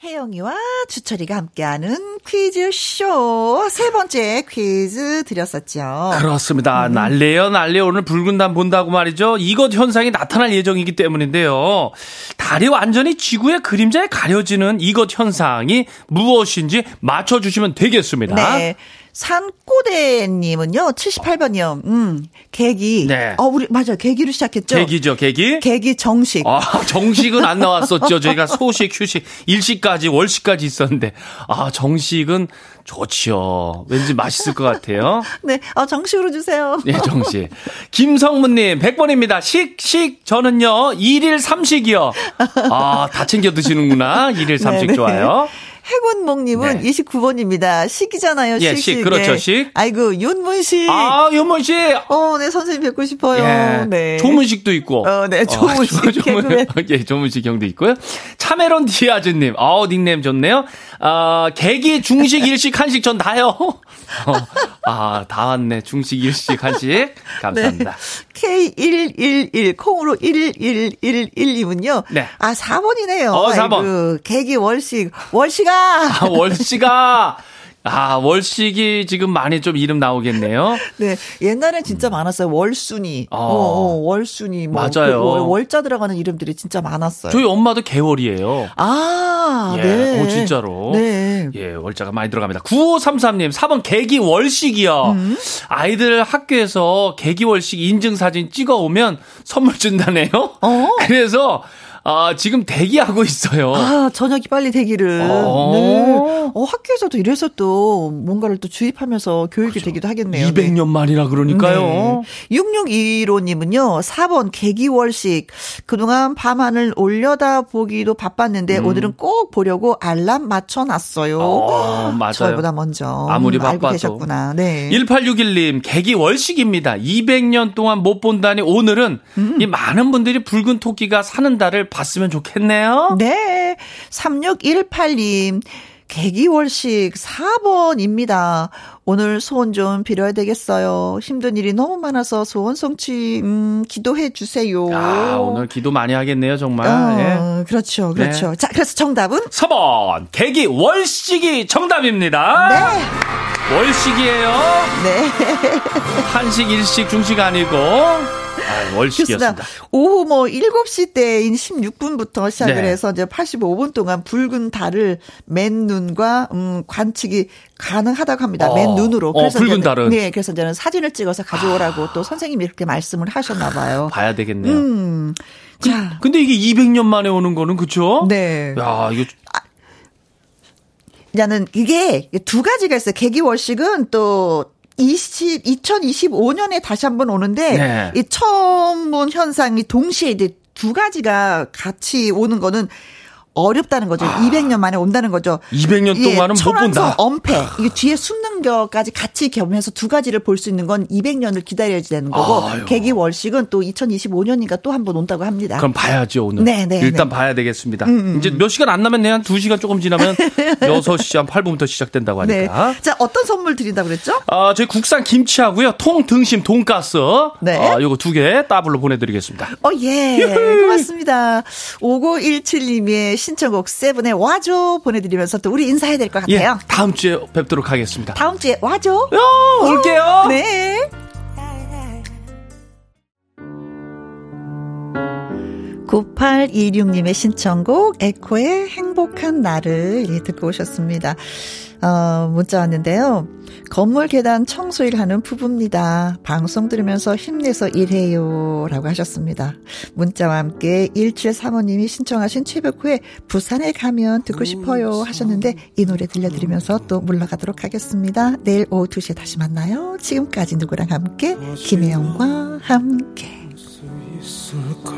혜영이와 주철이가 함께하는 퀴즈쇼. 세 번째 퀴즈 드렸었죠. 그렇습니다. 날래요, 날래 오늘 붉은 단 본다고 말이죠. 이것 현상이 나타날 예정이기 때문인데요. 달이 완전히 지구의 그림자에 가려지는 이것 현상이 무엇인지 맞춰주시면 되겠습니다. 네. 산꼬대님은요, 78번이요. 음, 계기. 네. 어, 우리, 맞아요. 계기로 시작했죠. 계기죠, 계기. 계기 정식. 아, 정식은 안 나왔었죠. 저희가 소식, 휴식, 일식까지, 월식까지 있었는데. 아, 정식은 좋지요. 왠지 맛있을 것 같아요. 네, 어, 정식으로 주세요. 네, 정식. 김성문님, 100번입니다. 식, 식, 저는요, 1일 3식이요. 아, 다 챙겨 드시는구나. 1일 3식 네네. 좋아요. 해군목님은 네. 29번입니다. 식이잖아요, 예, 식. 식, 식. 그렇죠, 네. 식. 아이고, 윤문식. 아, 윤문 씨. 어, 네, 선생님 뵙고 싶어요. 예. 네. 조문식도 있고. 어, 네, 조문식 조- 조문-. 예, 조문식 형도 있고요. 차메론 디아즈님, 어 닉네임 좋네요. 아, 계기, 중식, 일식, 한식 전 다요. 어, 아, 다 왔네. 중식, 일식, 한식. 감사합니다. K111, 콩으로 11111님은요. 네. 아, 4번이네요. 어, 4번. 아이고, 개기 월식. 월식아! 아, 월씨가, 아, 월식이 지금 많이 좀 이름 나오겠네요. 네. 옛날엔 진짜 많았어요. 월순이. 어. 어, 어, 월순이. 뭐. 맞아요. 그 월- 월자 들어가는 이름들이 진짜 많았어요. 저희 엄마도 개월이에요. 아, 예, 네. 오, 진짜로. 네. 예, 월자가 많이 들어갑니다. 9533님, 4번 계기 월식이요. 음. 아이들 학교에서 계기 월식 인증 사진 찍어 오면 선물 준다네요. 어. 그래서 아, 지금 대기하고 있어요. 아, 저녁이 빨리 되기를. 어. 네. 어, 학교에서도 이래서 또 뭔가를 또 주입하면서 교육이 되기도 하겠네요. 200년 만이라 그러니까요. 네. 6615님은요, 4번 개기월식. 그동안 밤하늘 올려다 보기도 바빴는데, 음. 오늘은 꼭 보려고 알람 맞춰놨어요. 어, 맞아요. 저보다 먼저. 아무리 음, 알고 바빠도. 계셨구나. 네. 1861님, 개기 월식입니다. 200년 동안 못 본다니 오늘은 음. 이 많은 분들이 붉은 토끼가 사는 달을 봤으면 좋겠네요. 네. 3618님. 개기월식 4번입니다. 오늘 소원 좀 빌어야 되겠어요. 힘든 일이 너무 많아서 소원 성취, 음, 기도해 주세요. 아, 오늘 기도 많이 하겠네요, 정말. 예. 어, 그렇죠, 그렇죠. 네. 자, 그래서 정답은? 4번, 개기 월식이 정답입니다. 네. 월식이에요. 네. 한식, 일식, 중식 아니고. 아, 월식이었습니다. 오후 뭐 7시 때인 16분부터 시작을 네. 해서 이제 85분 동안 붉은 달을 맨 눈과 음, 관측이 가능하다고 합니다. 어, 맨 눈으로. 어, 붉은 이제는- 달은? 아. 네, 그래서 이제는 사진을 찍어서 가져오라고 또 선생님이 이렇게 말씀을 하셨나 봐요. 봐야 되겠네요. 음. 자, 근데 이게 200년 만에 오는 거는 그쵸? 네. 야, 이거 나는 이게 두 가지가 있어요. 개기월식은 또 20, 2025년에 다시 한번 오는데 네. 이 천문 현상이 동시에 이제 두 가지가 같이 오는 거는 어렵다는 거죠. 200년 만에 온다는 거죠. 200년 예, 동안은 못 본다. 엄폐. 이게 뒤에 숨는 거까지 같이 겸해서 두 가지를 볼 수 있는 건 200년을 기다려야 되는 거고 아유. 개기 월식은 또 2025년인가 또 한 번 온다고 합니다. 그럼 봐야죠, 오늘. 네, 네, 일단 네. 봐야 되겠습니다. 이제 몇 시간 안 남았네요. 한 2시간 조금 지나면 6시 한 8분부터 시작된다고 네. 하니까. 자, 어떤 선물 드린다고 그랬죠? 아, 저희 국산 김치하고요. 통 등심 돈가스. 네. 아, 요거 두개 더블로 보내드리겠습니다. 어, 예. 고맙습니다. 5917님의 신 청곡 세븐의 와줘 보내드리면서 또 우리 인사해야 될것 예, 같아요. 다음 주에 뵙도록 하겠습니다. 다음 주에 와줘. 야, 올게요. 네. 9826님의 신청곡 에코의 행복한 나를 예, 듣고 오셨습니다. 어, 문자 왔는데요. 건물 계단 청소일 하는 부부입니다. 방송 들으면서 힘내서 일해요. 라고 하셨습니다. 문자와 함께 1735님이 신청하신 최백호의 부산에 가면 듣고 싶어요 하셨는데 이 노래 들려드리면서 또 물러가도록 하겠습니다. 내일 오후 2시에 다시 만나요. 지금까지 누구랑 함께 김혜영과 함께. 있을까?